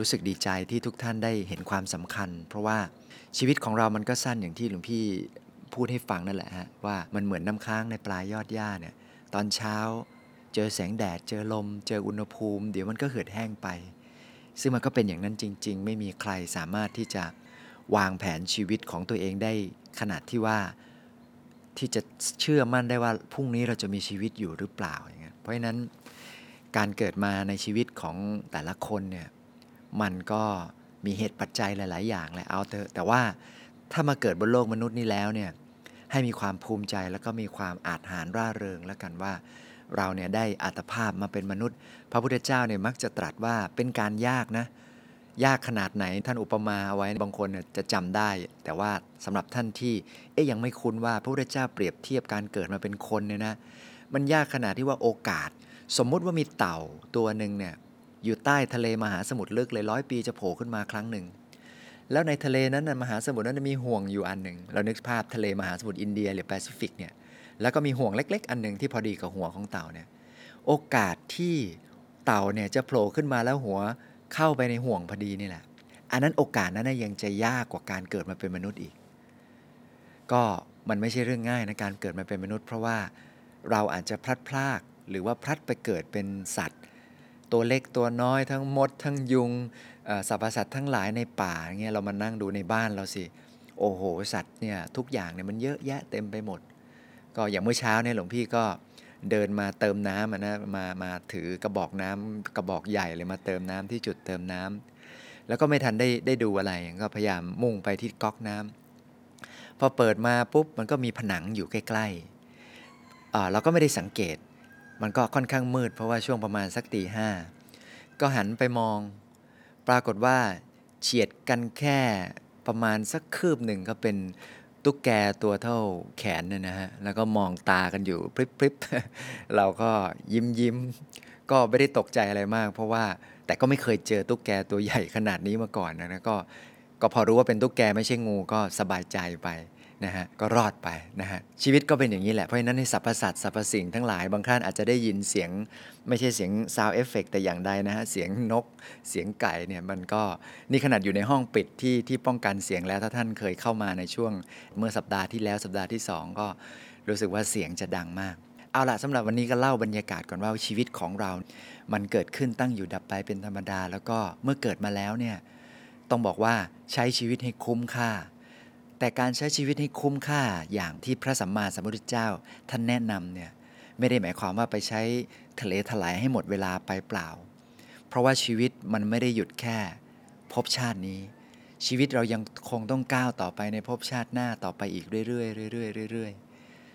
รู้สึกดีใจที่ทุกท่านได้เห็นความสำคัญ เพราะว่าชีวิตของเรามันก็สั้นอย่างที่หลวงพี่พูดให้ฟังนั่นแหละฮะว่ามันเหมือนน้ำค้างในปลายยอดหญ้าเนี่ยตอนเช้า เจอแสงแดด เจอลม เจออุณหภูมิ เดี๋ยวมันก็เหือดแห้งไป ซึ่งมันก็เป็นอย่างนั้นจริง ๆ ไม่มีใครสามารถที่จะวางแผนชีวิตของตัวเองได้ขนาดที่ว่าที่จะเชื่อมั่นได้ว่าพรุ่งนี้เราจะมีชีวิตอยู่หรือเปล่าอย่างเงี้ยเพราะฉะนั้นการเกิดมาในชีวิตของแต่ละคนเนี่ย มันก็มีเหตุปัจจัยหลาย ๆ อย่างแหละเอาเถอะแต่ว่าถ้ามาเกิดบนโลกมนุษย์นี้แล้วเนี่ยให้มีความภูมิใจแล้วก็มีความอาจหารร่าเริงแล้วกันว่า เราเนี่ยได้อัตภาพมาเป็นมนุษย์ พระพุทธเจ้าเนี่ยมักจะตรัสว่าเป็นการยากนะ ยากขนาดไหนท่านอุปมาเอาไว้บางคนเนี่ยจะจำได้ แต่ว่าสำหรับท่านที่เอ๊ยยังไม่คุ้นว่าพระพุทธเจ้าเปรียบเทียบการเกิดมาเป็นคนเนี่ยนะมันยากขนาดที่ว่าโอกาส สมมุติว่ามีเต่าตัวหนึ่งเนี่ย อยู่ใต้ทะเลมหาสมุทรลึกเลยร้อยปีจะโผล่ขึ้นมาครั้งหนึ่ง แล้วในทะเลนั้นมหาสมุทรนั้นมีห่วงอยู่อันหนึ่ง เรานึกภาพทะเลมหาสมุทรอินเดียหรือแปซิฟิกเนี่ย แล้วก็มีห่วงเล็ก ๆ อันหนึ่งที่พอดีกับหัวของเต่าเนี่ย โอกาสที่เต่าเนี่ยจะโผล่ขึ้นมาแล้วหัวเข้าไปในห่วงพอดีนี่แหละ อันนั้นโอกาสนั้นยังจะยากกว่าการเกิดมาเป็นมนุษย์อีก ก็มันไม่ใช่เรื่องง่ายนะการเกิดมาเป็นมนุษย์ เพราะว่าเราอาจจะพลัดพรากหรือว่าพลัดไปเกิดเป็นสัตว์ ตัวเล็กตัวน้อยทั้งมด ทั้งยุงสรรพสัตว์ทั้งหลายในป่าเงี้ยเรามานั่งดูในบ้านเราสิ โอ้โห สัตว์เนี่ยทุกอย่างเนี่ยมันเยอะแยะเต็มไปหมด ก็อย่างเมื่อเช้าเนี่ยหลวงพี่ก็เดินมาเติมน้ำนะมามาถือกระบอกน้ำกระบอกใหญ่เลยมาเติมน้ำที่จุดเติมน้ำแล้วก็ไม่ทันได้ได้ดูอะไรก็พยายามมุ่งไปที่ก๊อกน้ำพอเปิดมาปุ๊บมันก็มีผนังอยู่ใกล้ๆเราก็ไม่ได้สังเกต มันก็ค่อนข้างมืด เพราะว่าช่วงประมาณสักตีห้าก็หันไปมอง ปรากฏว่าเฉียดกันแค่ประมาณสักคืบหนึ่งก็เป็นตุ๊กแกตัวเท่าแขนเนี่ยนะฮะ แล้วก็มองตากันอยู่พริบพริบเราก็ยิ้มยิ้ม ก็ไม่ได้ตกใจอะไรมาก เพราะว่าแต่ก็ไม่เคยเจอตุ๊กแกตัวใหญ่ขนาดนี้มาก่อนนะนะก็ก็พอรู้ว่าเป็นตุ๊กแกไม่ใช่งูก็สบายใจไป นะฮะก็รอดไปนะฮะชีวิตก็เป็นอย่างนี้แหละ เพราะฉะนั้นในสรรพสัตว์สรรพสิ่งทั้งหลายบางท่านอาจจะได้ยินเสียงไม่ใช่เสียง sound effect แต่อย่างใดนะฮะเสียงนกเสียงไก่เนี่ยมันก็นี่ขนาดอยู่ในห้องปิดที่ที่ป้องกันเสียงแล้วถ้าท่านเคยเข้ามาในช่วงเมื่อสัปดาห์ที่แล้วสัปดาห์ที่สองก็รู้สึกว่าเสียงจะดังมากเอาละสำหรับวันนี้ก็เล่าบรรยากาศก่อนว่าชีวิตของเรา มันเกิดขึ้นตั้งอยู่ดับไปเป็นธรรมดา แล้วก็เมื่อเกิดมาแล้วเนี่ยต้องบอกว่าใช้ชีวิตให้คุ้มค่า แต่การใช้ชีวิตให้คุ้มค่าอย่างที่พระสัมมาสัมพุทธเจ้า ท่านแนะนำเนี่ยไม่ได้หมายความว่าไปใช้ทะเลถลายให้หมดเวลาไปเปล่า เพราะว่าชีวิตมันไม่ได้หยุดแค่ภพชาตินี้ ชีวิตเรายังคงต้องก้าวต่อไปในภพชาติหน้าต่อไปอีกเรื่อยๆเรื่อยๆเรื่อย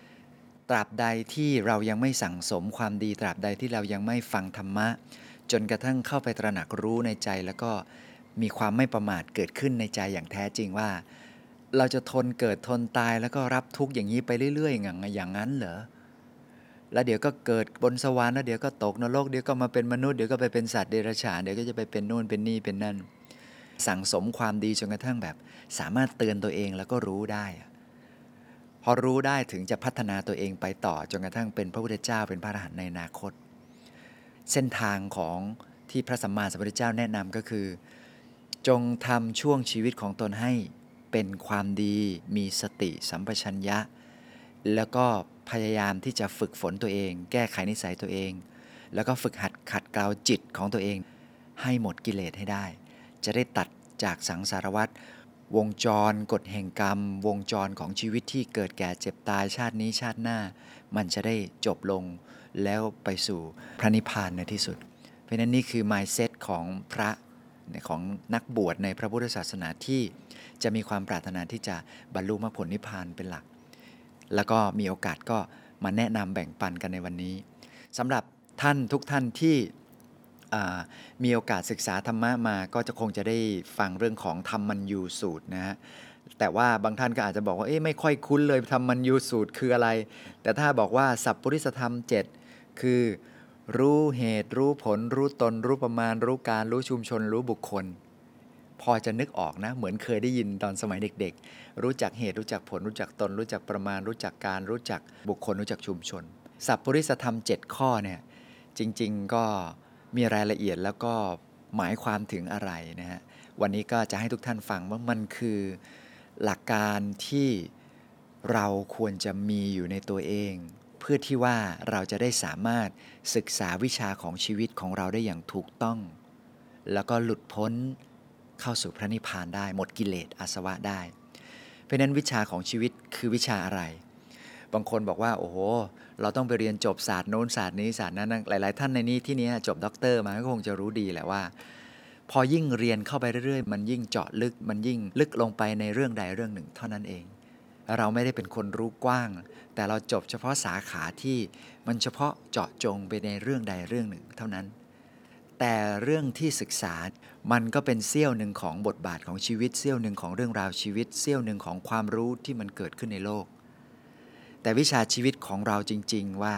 ๆตราบใดที่เรายังไม่สั่งสมความดีตราบใดที่เรายังไม่ฟังธรรมะ จนกระทั่งเข้าไปตระหนักรู้ในใจแล้วก็มีความไม่ประมาทเกิดขึ้นในใจอย่างแท้จริงว่า เราจะทนเกิดทนตายแล้วก็รับทุกข์อย่างนี้ไปเรื่อยๆอย่างอย่างนั้นเหรอแล้วเดี๋ยวก็เกิดบนสวรรค์แล้วเดี๋ยวก็ตกนรกเดี๋ยวก็มาเป็นมนุษย์เดี๋ยวก็ไปเป็นสัตว์เดรัจฉานเดี๋ยวก็จะไปเป็นนู่นเป็นนี่เป็นนั่น สั่งสมความดีจนกระทั่งแบบ สามารถเตือนตัวเองแล้วก็รู้ได้ พอรู้ได้ถึงจะพัฒนาตัวเองไปต่อจนกระทั่งเป็นพระพุทธเจ้าเป็นพระอรหันต์ในอนาคต เส้นทางของที่พระสัมมาสัมพุทธเจ้าแนะนำก็คือ จงทำช่วงชีวิตของตนให้ เป็นความดีมีสติสัมปชัญญะ แล้วก็พยายามที่จะฝึกฝนตัวเอง แก้ไขนิสัยตัวเอง แล้วก็ฝึกหัดขัดเกลาจิตของตัวเอง ให้หมดกิเลสให้ได้ จะได้ตัดจากสังสารวัฏวงจรกฎแห่งกรรม วงจรของชีวิตที่เกิดแก่เจ็บตายชาตินี้ชาติหน้า มันจะได้จบลงแล้วไปสู่พระนิพพานในที่สุด เพราะนั้นนี่คือ mindset ของพระของนักบวชในพระพุทธศาสนาที่ จะมีความปรารถนาที่จะบรรลุมรรคผลนิพพานเป็นหลัก แล้วก็มีโอกาสก็มาแนะนำแบ่งปันกันในวันนี้สำหรับท่านทุกท่านที่มีโอกาสศึกษาธรรมะมาก็จะคงจะได้ฟังเรื่องของธรรมมัญยูสูตรนะฮะแต่ว่าบางท่านก็อาจจะบอกว่าเอ๊ะไม่ค่อยคุ้นเลยธรรมมัญยูสูตรคืออะไร แต่ถ้าบอกว่าสัพปริสธรรม 7 คือ รู้เหตุรู้ผล รู้ตน รู้ประมาณ รู้การรู้ชุมชน รู้บุคคล พอจะนึกออกนะ เหมือนเคยได้ยินตอนสมัยเด็ก ๆ รู้จักเหตุรู้จักผลรู้จักตน รู้จักประมาณ รู้จักการรู้จักบุคคลรู้จักชุมชนสัพปริสธรรม 7 ข้อเนี่ยจริงๆก็มีรายละเอียดแล้วก็หมายความถึงอะไรนะฮะวันนี้ก็จะให้ทุกท่านฟังว่ามันคือหลักการที่เราควรจะมีอยู่ในตัวเอง เพื่อที่ว่าเราจะได้สามารถศึกษาวิชาของชีวิตของเราได้อย่างถูกต้อง แล้วก็หลุดพ้น เข้าสู่พระนิพพานได้ หมดกิเลสอาสวะได้ เพราะนั้นวิชาของชีวิตคือวิชาอะไร บางคนบอกว่า โอ้โห เราต้องไปเรียนจบศาสตร์โน้นศาสตร์นี้ศาสตร์นั้นหลาย ๆ ท่านในนี้ที่นี้จบด็อกเตอร์มาก็คงจะรู้ดีแหละว่า พอยิ่งเรียนเข้าไปเรื่อย ๆ มันยิ่งเจาะลึกมันยิ่งลึกลงไปในเรื่องใดเรื่องหนึ่ง เท่านั้นเอง เราไม่ได้เป็นคนรู้กว้าง แต่เราจบเฉพาะสาขาที่มันเฉพาะเจาะจงไปในเรื่องใดเรื่องหนึ่ง เท่านั้น แต่เรื่องที่ศึกษา มันก็เป็นเสี้ยวหนึ่งของบทบาทของชีวิตเสี้ยวหนึ่งของเรื่องราวชีวิตเสี้ยวหนึ่งของความรู้ที่มันเกิดขึ้นในโลก แต่วิชาชีวิตของเราจริง ๆว่า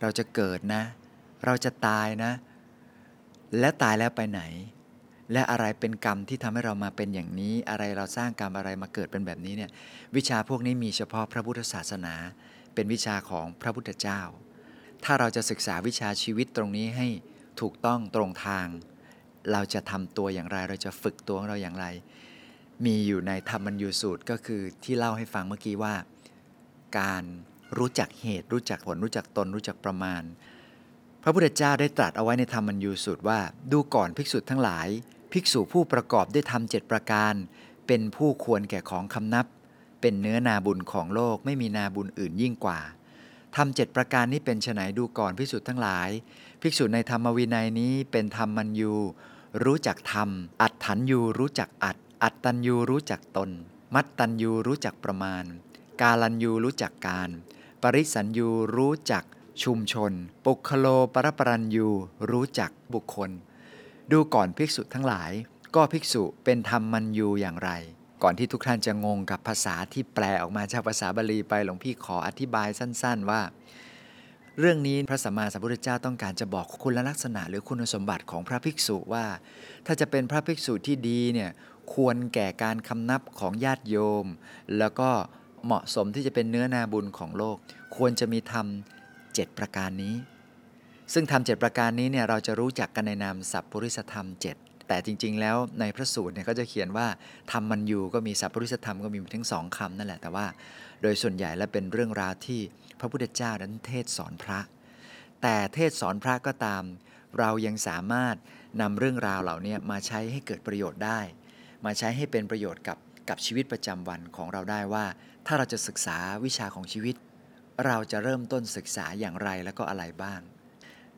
เราจะเกิดนะ เราจะตายนะ และตายแล้วไปไหน และอะไรเป็นกรรมที่ทำให้เรามาเป็นอย่างนี้ อะไรเราสร้างกรรมอะไรมาเกิดเป็นแบบนี้เนี่ย วิชาพวกนี้มีเฉพาะพระพุทธศาสนา เป็นวิชาของพระพุทธเจ้า ถ้าเราจะศึกษาวิชาชีวิตตรงนี้ให้ ถูกต้องตรงทาง เราจะทำตัวอย่างไร เราจะฝึกตัวของเราอย่างไร มีอยู่ในธรรมัญยูสูตรก็คือที่เล่าให้ฟังเมื่อกี้ว่า การรู้จักเหตุ รู้จักผล รู้จักตน รู้จักประมาณ พระพุทธเจ้าได้ตรัสเอาไว้ในธรรมัญยูสูตรว่า ดูก่อนภิกษุทั้งหลาย ภิกษุผู้ประกอบด้วยธรรมเจ็ดประการ เป็นผู้ควรแก่ของคำนับ เป็นเนื้อนาบุญของโลกไม่มีนาบุญอื่นยิ่งกว่าทำเจ็ดประการนี้เป็นไฉนดูก่อนภิกษุทั้งหลาย ภิกษุในธรรมวินัยนี้เป็นธรรมมัญยูรู้จักธรรม อัตถัญยูรู้จักอัต อัตตัญยูรู้จักตน มัตตัญยูรู้จักประมาณ กาลัญยูรู้จักการ ปริสัญยูรู้จักชุมชน ปุคโลปรปรัญยูรู้จักบุคคล ดูก่อนภิกษุทั้งหลาย ก็ภิกษุเป็นธรรมมัญยูอย่างไร ก่อนที่ทุกท่านจะงงกับภาษาที่แปลออกมาจากภาษาบาลีไปหลวงพี่ขออธิบายสั้น ๆ ว่า เรื่องนี้พระสัมมาสัมพุทธเจ้าต้องการจะบอกคุณลักษณะหรือคุณสมบัติของพระภิกษุว่า ถ้าจะเป็นพระภิกษุที่ดีเนี่ยควรแก่การคำนับของญาติโยม แล้วก็เหมาะสมที่จะเป็นเนื้อนาบุญของโลก ควรจะมีธรรมเจ็ดประการนี้ ซึ่งธรรมเจ็ดประการนี้เนี่ยเราจะรู้จักกันในนามสัพปริสธรรม 7 แต่จริง ๆ แล้วในพระสูตรเนี่ยก็จะเขียนว่าธรรมมันอยู่ก็มีสัพปริสธรรมก็มีทั้งสองคำนั่นแหละแต่ว่า โดยส่วนใหญ่แล้วเป็นเรื่องราวที่พระพุทธเจ้านั้นเทศสอนพระ แต่เทศสอนพระก็ตาม เรายังสามารถนำเรื่องราวเหล่านี้มาใช้ให้เกิดประโยชน์ได้ มาใช้ให้เป็นประโยชน์กับกับชีวิตประจำวันของเราได้ว่า ถ้าเราจะศึกษาวิชาของชีวิต เราจะเริ่มต้นศึกษาอย่างไรแล้วก็อะไรบ้าง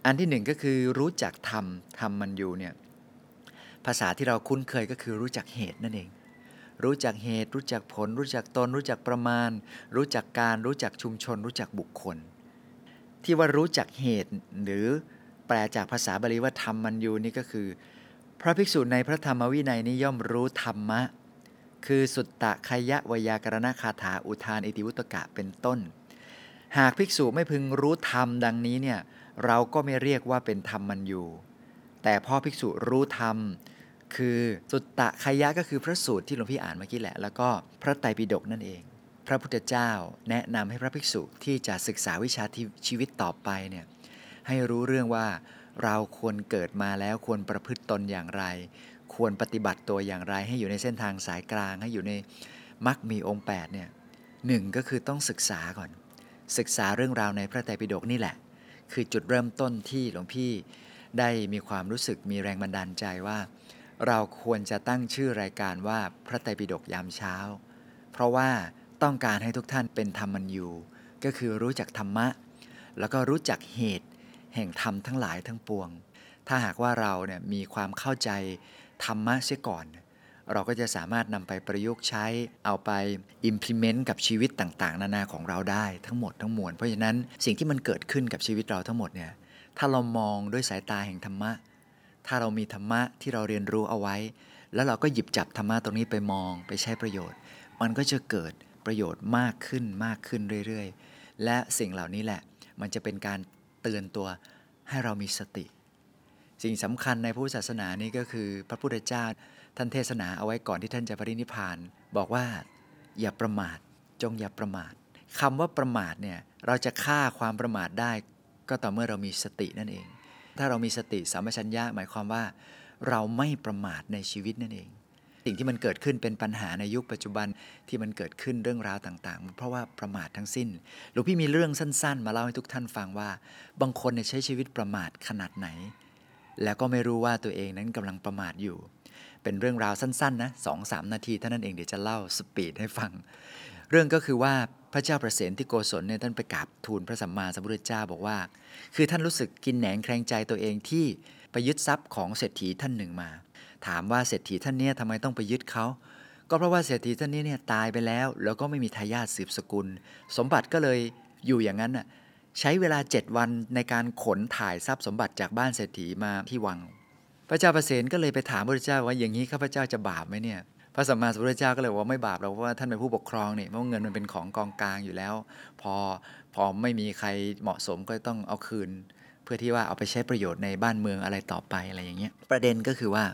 อันที่หนึ่งก็คือรู้จักธรรมธรรมมันอยู่เนี่ย ภาษาที่เราคุ้นเคยก็คือรู้จักเหตุนั่นเอง รู้จักเหตุ รู้จักผล รู้จักตน รู้จักประมาณ รู้จักการรู้จักชุมชน รู้จักบุคคล ที่ว่ารู้จักเหตุ หรือแปลจากภาษาบาลีว่าธรรมมันอยู่นี่ก็คือ พระภิกษุในพระธรรมวินัยนี้ย่อมรู้ธรรมะ คือสุตตะคยะวยากรณคาถาอุทานอิติวุตกะเป็นต้น หากภิกษุไม่พึงรู้ธรรมดังนี้เนี่ยเราก็ไม่เรียกว่าเป็นธรรมมันอยู่แต่พ่อภิกษุรู้ธรรม คือสุตตะคยะก็คือพระสูตรที่หลวงพี่อ่านเมื่อกี้แหละ แล้วก็พระไตรปิฎกนั่นเอง พระพุทธเจ้าแนะนำให้พระภิกษุที่จะศึกษาวิชาที่ชีวิตต่อไปเนี่ยให้รู้เรื่องว่าเราควรเกิดมาแล้วควรประพฤติตนอย่างไร ควรปฏิบัติตัวอย่างไร ให้อยู่ในเส้นทางสายกลาง ให้อยู่ในมรรคมีองค์8เนี่ยหนึ่งก็คือต้องศึกษาก่อน ศึกษาเรื่องราวในพระไตรปิฎกนี่แหละ คือจุดเริ่มต้นที่หลวงพี่ได้มีความรู้สึกมีแรงบันดาลใจว่า เราควรจะตั้งชื่อรายการว่าพระไตรปิฎกยามเช้า เพราะว่าต้องการให้ทุกท่านเป็นธรรมันยูก็คือรู้จักธรรมะ แล้วก็รู้จักเหตุ แห่งธรรมทั้งหลายทั้งปวง ถ้าหากว่าเราเนี่ยมีความเข้าใจธรรมะเสียก่อน เราก็จะสามารถนำไปประยุกต์ใช้เอาไป implement กับชีวิตต่างๆ นานาของเราได้ทั้งหมดทั้งมวลเพราะฉะนั้นสิ่งที่มันเกิดขึ้นกับชีวิตเราทั้งหมดเนี่ยถ้าเรามองด้วยสายตาแห่งธรรมะ ถ้าเรามีธรรมะที่เราเรียนรู้เอาไว้ แล้วเราก็หยิบจับธรรมะตรงนี้ไปมองไปใช้ประโยชน์ มันก็จะเกิดประโยชน์มากขึ้นมากขึ้นเรื่อยๆ และสิ่งเหล่านี้แหละ มันจะเป็นการเตือนตัวให้เรามีสติ สิ่งสำคัญในพุทธศาสนานี่ก็คือ พระพุทธเจ้าท่านเทศนาเอาไว้ก่อนที่ท่านจะปรินิพาน บอกว่าอย่าประมาทจงอย่าประมาทคำว่าประมาทเนี่ยเราจะฆ่าความประมาทได้ ก็ต่อเมื่อเรามีสตินั่นเอง ถ้าเรามีสติสัมปชัญญะหมายความว่า เราไม่ประมาทในชีวิตนั่นเอง สิ่งที่มันเกิดขึ้นเป็นปัญหาในยุคปัจจุบันที่มันเกิดขึ้นเรื่องราวต่างๆ เพราะว่าประมาททั้งสิ้น หลวงพี่มีเรื่องสั้น ๆ มาเล่าให้ทุกท่านฟังว่า บางคนนใช้ชีวิตประมาทขนาดไหน แล้วก็ไม่รู้ว่าตัวเองนั้นกำลังประมาทอยู่ เป็นเรื่องราวสั้นๆนะสองสามนาทีเท่านั้นเองเดี๋ยวจะเล่าสปีดให้ฟัง เรื่องก็คือว่าพระเจ้าประเสนที่โกศลเนี่ยท่านไปกราบทูลพระสัมมาสัมพุทธเจ้าบอกว่า คือท่านรู้สึกกินแหนงแคลงใจตัวเองที่ไปยึดทรัพย์ของเศรษฐีท่านหนึ่งมา ถามว่าเศรษฐีท่านเนี้ทำไมต้องไปยึดเขาก็เพราะว่าเศรษฐีท่านนี้เนี่ยตายไปแล้ว แล้วก็ไม่มีทายาทสืบสกุล สมบัติก็เลยอยู่อย่างนั้นน่ะใช้เวลา 7 วันในการขนถ่ายทรัพย์สมบัติจากบ้านเศรษฐีมาที่วัง พระเจ้าประเสนก็เลยไปถามพระเจ้าว่าอย่างนี้ข้าพเจ้าจะบาปไหมเนี่ย ระสัมมาสัมพุทธเจ้าก็เลยว่าไม่บาปหรอกเพราะว่าท่านเป็นผู้ปกครองเนี่ยเพราะเงินมันเป็นของกองกลางอยู่แล้ว พอพอไม่มีใครเหมาะสมก็ต้องเอาคืน เพื่อที่ว่าเอาไปใช้ประโยชน์ในบ้านเมืองอะไรต่อไปอะไรอย่างเงี้ยประเด็นก็คือว่า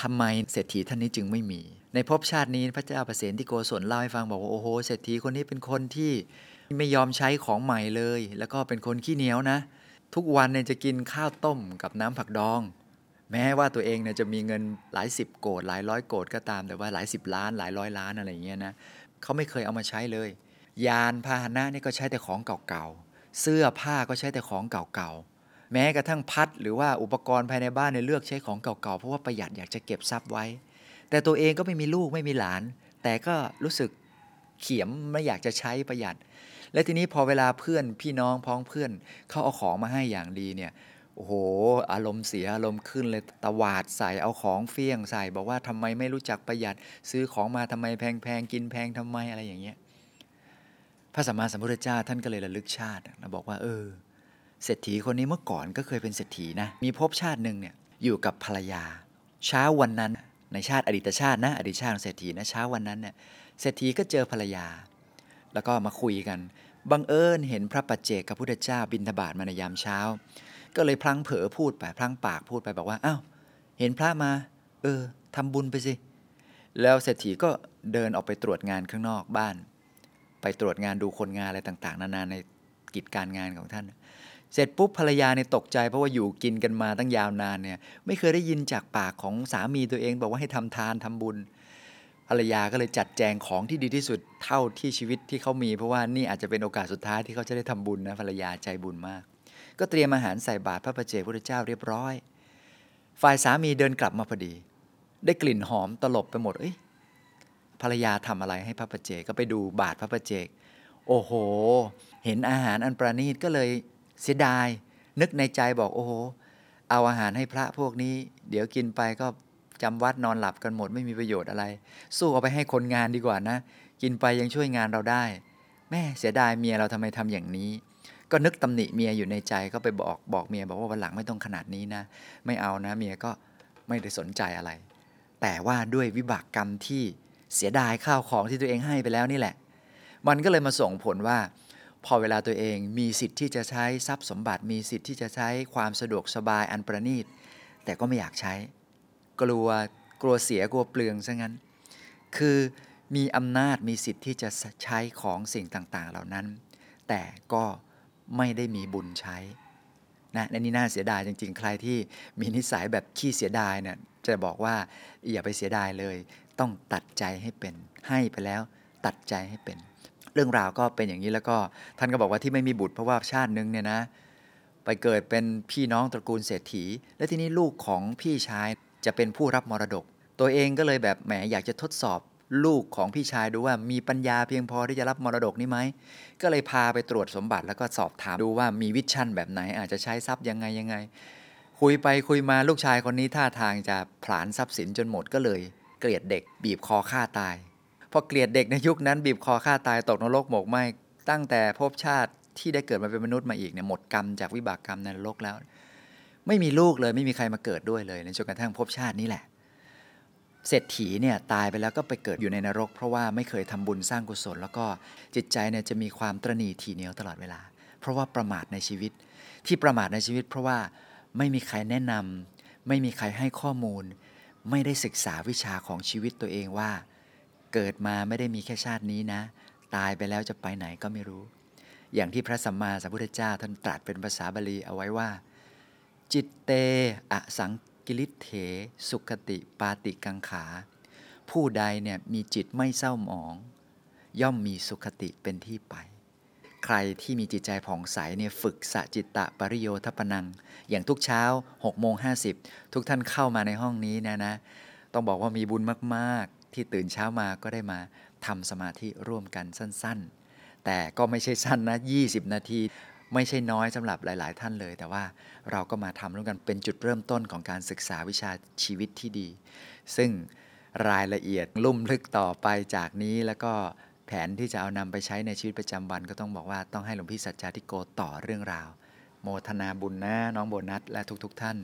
ทำไมเศรษฐีท่านนี้จึงไม่มี ในภพชาตินี้พระเจ้าประเสนที่โกศลเล่าให้ฟังบอกว่าโอ้โหเศรษฐีคนนี้เป็นคนที่ไม่ยอมใช้ของใหม่เลย แล้วก็เป็นคนขี้เหนียวนะ ทุกวันเนี่ยจะกินข้าวต้มกับน้ำผักดอง แม้ว่าตัวเองเนี่ยจะมีเงินหลายสิบโกดหลายร้อยโกดก็ตาม แต่ว่าหลายสิบล้าน หลายร้อยล้านอะไรอย่างเงี้ยนะเขาไม่เคยเอามาใช้เลย ยานพาหนะนี่ก็ใช้แต่ของเก่าๆ เสื้อผ้าก็ใช้แต่ของเก่าๆ แม้กระทั่งพัดหรือว่าอุปกรณ์ภายในบ้านเนี่ยเลือกใช้ของเก่าๆ เพราะว่าประหยัดอยากจะเก็บทรัพย์ไว้ แต่ตัวเองก็ไม่มีลูกไม่มีหลาน แต่ก็รู้สึกเขียมไม่อยากจะใช้ประหยัด และทีนี้พอเวลาเพื่อนพี่น้องพ้องเพื่อนเขาเอาของมาให้อย่างดีเนี่ย โอ้โห อารมณ์เสียอารมณ์ขึ้นเลยตวาดใส่เอาของเฟี้ยงใส่ บอกว่าทำไมไม่รู้จักประหยัด ซื้อของมาทำไมแพงๆกินแพงทำไมอะไรอย่างเงี้ยพระสัมมาสัมพุทธเจ้าท่านก็เลยระลึกชาติบอกว่า เออเศรษฐีคนนี้เมื่อก่อนก็เคยเป็นเศรษฐีนะมีภพชาติหนึ่งเนี่ยอยู่กับภรรยา เช้าวันนั้นในชาติอดีตชาตินะ อดีตชาติของเศรษฐีนะเช้าวันนั้นเนี่ยเศรษฐีก็เจอภรรยา แล้วก็มาคุยกันบังเอิญเห็นพระปัจเจกพระพุทธเจ้าบิณฑบาตมาในยามเช้า ก็เลยพลั้งเผลอพูดไปพลั้งปากพูดไปบอกว่าอ้าวเห็นพระมา เออทำบุญไปสิ แล้วเศรษฐีก็เดินออกไปตรวจงานข้างนอกบ้าน ไปตรวจงานดูคนงานอะไรต่าง ๆ นานาในกิจการงานของท่าน เสร็จปุ๊บภรรยาเนี่ยตกใจเพราะว่าอยู่กินกันมาตั้งยาวนานเนี่ยไม่เคยได้ยินจากปากของสามีตัวเองบอกว่าให้ทำทานทำบุญ ภรรยาก็เลยจัดแจงของที่ดีที่สุดเท่าที่ชีวิตที่เขามี เพราะว่านี่อาจจะเป็นโอกาสสุดท้ายที่เขาจะได้ทำบุญนะภรรยาใจบุญมาก ก็เตรียมอาหารใส่บาตรพระประเจพุทธเจ้าเรียบร้อย ฝ่ายสามีเดินกลับมาพอดี ได้กลิ่นหอมตลบไปหมดเอ้ยภรรยาทำอะไรให้พระประเจกก็ไปดูบาตรพระประเจก โอ้โห เห็นอาหารอันประณีตก็เลยเสียดาย นึกในใจบอกโอ้โห เอาอาหารให้พระพวกนี้ เดี๋ยวกินไปก็จำวัดนอนหลับกันหมดไม่มีประโยชน์อะไร สู้เอาไปให้คนงานดีกว่านะ กินไปยังช่วยงานเราได้ แม่เสียดายเมียเราทำไมทำอย่างนี้ ก็นึกตำหนิเมียอยู่ในใจก็ไปบอกบอกเมียบอกว่าวันหลังไม่ต้องขนาดนี้นะ ไม่เอานะเมียก็ไม่ได้สนใจอะไร แต่ว่าด้วยวิบากกรรมที่เสียดายข้าวของที่ตัวเองให้ไปแล้วนี่แหละ มันก็เลยมาส่งผลว่า พอเวลาตัวเองมีสิทธิ์ที่จะใช้ทรัพย์สมบัติ มีสิทธิ์ที่จะใช้ความสะดวกสบายอันประณีต แต่ก็ไม่อยากใช้ กลัวกลัวเสียกลัวเปลืองซะงั้น คือมีอำนาจมีสิทธิ์ที่จะใช้ของสิ่งต่างๆ เหล่านั้น แต่ก็ ไม่ได้มีบุญใช้นะในนี้น่าเสียดายจริง ๆ ใครที่มีนิสัยแบบขี้เสียดายเนี่ยจะบอกว่าอย่าไปเสียดายเลย ต้องตัดใจให้เป็น ให้ไปแล้วตัดใจให้เป็น เรื่องราวก็เป็นอย่างนี้แล้วก็ท่านก็บอกว่าที่ไม่มีบุตรเพราะว่าชาตินึงเนี่ยนะ ไปเกิดเป็นพี่น้องตระกูลเศรษฐี และทีนี้ลูกของพี่ชายจะเป็นผู้รับมรดก ตัวเองก็เลยแบบแหมอยากจะทดสอบ ลูกของพี่ชายดูว่ามีปัญญาเพียงพอที่จะรับมรดกนี้ไหม ก็เลยพาไปตรวจสมบัติแล้วก็สอบถามดูว่ามีวิชั่นแบบไหน อาจจะใช้ทรัพย์ยังไงยังไง คุยไปคุยมาลูกชายคนนี้ท่าทางจะผลาญทรัพย์สินจนหมดก็เลย เกลียดเด็ก บีบคอฆ่าตายพอเกลียดเด็กในยุคนั้น บีบคอฆ่าตายตกนรกหมกไหมตั้งแต่ภพชาติที่ได้เกิดมาเป็นมนุษย์มาอีกเนี่ยหมดกรรมจากวิบากกรรมในนรกแล้ว ไม่มีลูกเลยไม่มีใครมาเกิดด้วยเลยในจนกระทั่งภพชาตินี้แหละ เศรษฐีเนี่ยตายไปแล้วก็ไปเกิดอยู่ในนรก เพราะว่าไม่เคยทำบุญสร้างกุศล แล้วก็จิตใจเนี่ยจะมีความตรณีทีเหนียวตลอดเวลา เพราะว่าประมาทในชีวิต ที่ประมาทในชีวิต เพราะว่าไม่มีใครแนะนำไม่มีใครให้ข้อมูล ไม่ได้ศึกษาวิชาของชีวิตตัวเองว่า เกิดมาไม่ได้มีแค่ชาตินี้นะ ตายไปแล้วจะไปไหนก็ไม่รู้ อย่างที่พระสัมมาสัมพุทธเจ้าท่านตรัสเป็นภาษาบาลีเอาไว้ว่า จิตเตอสัง กิริเถ สุขติปาติกังขา ผู้ใดเนี่ยมีจิตไม่เศร้าหมอง ย่อมมีสุขติเป็นที่ไป ใครที่มีจิตใจผ่องใสเนี่ยฝึกสะจิตตะปริโยทปนัง อย่างทุกเช้า6โมง50 ทุกท่านเข้ามาในห้องนี้นะนะ ต้องบอกว่ามีบุญมากๆ ที่ตื่นเช้ามาก็ได้มาทำสมาธิร่วมกันสั้น ๆ แต่ก็ไม่ใช่สั้นนะ 20 นาที ไม่ใช่น้อยสำหรับหลาย ๆ ท่านเลย แต่ว่าเราก็มาทำร่วมกันเป็นจุดเริ่มต้นของการศึกษาวิชาชีวิตที่ดี ซึ่งรายละเอียดลุ่มลึกต่อไปจากนี้แล้วก็แผนที่จะเอานำไปใช้ในชีวิตประจำวัน ก็ต้องบอกว่าต้องให้หลวงพี่สัจจาธิโกต่อเรื่องราว โมทนาบุญนะน้องโบนัสและทุก ๆ ท่าน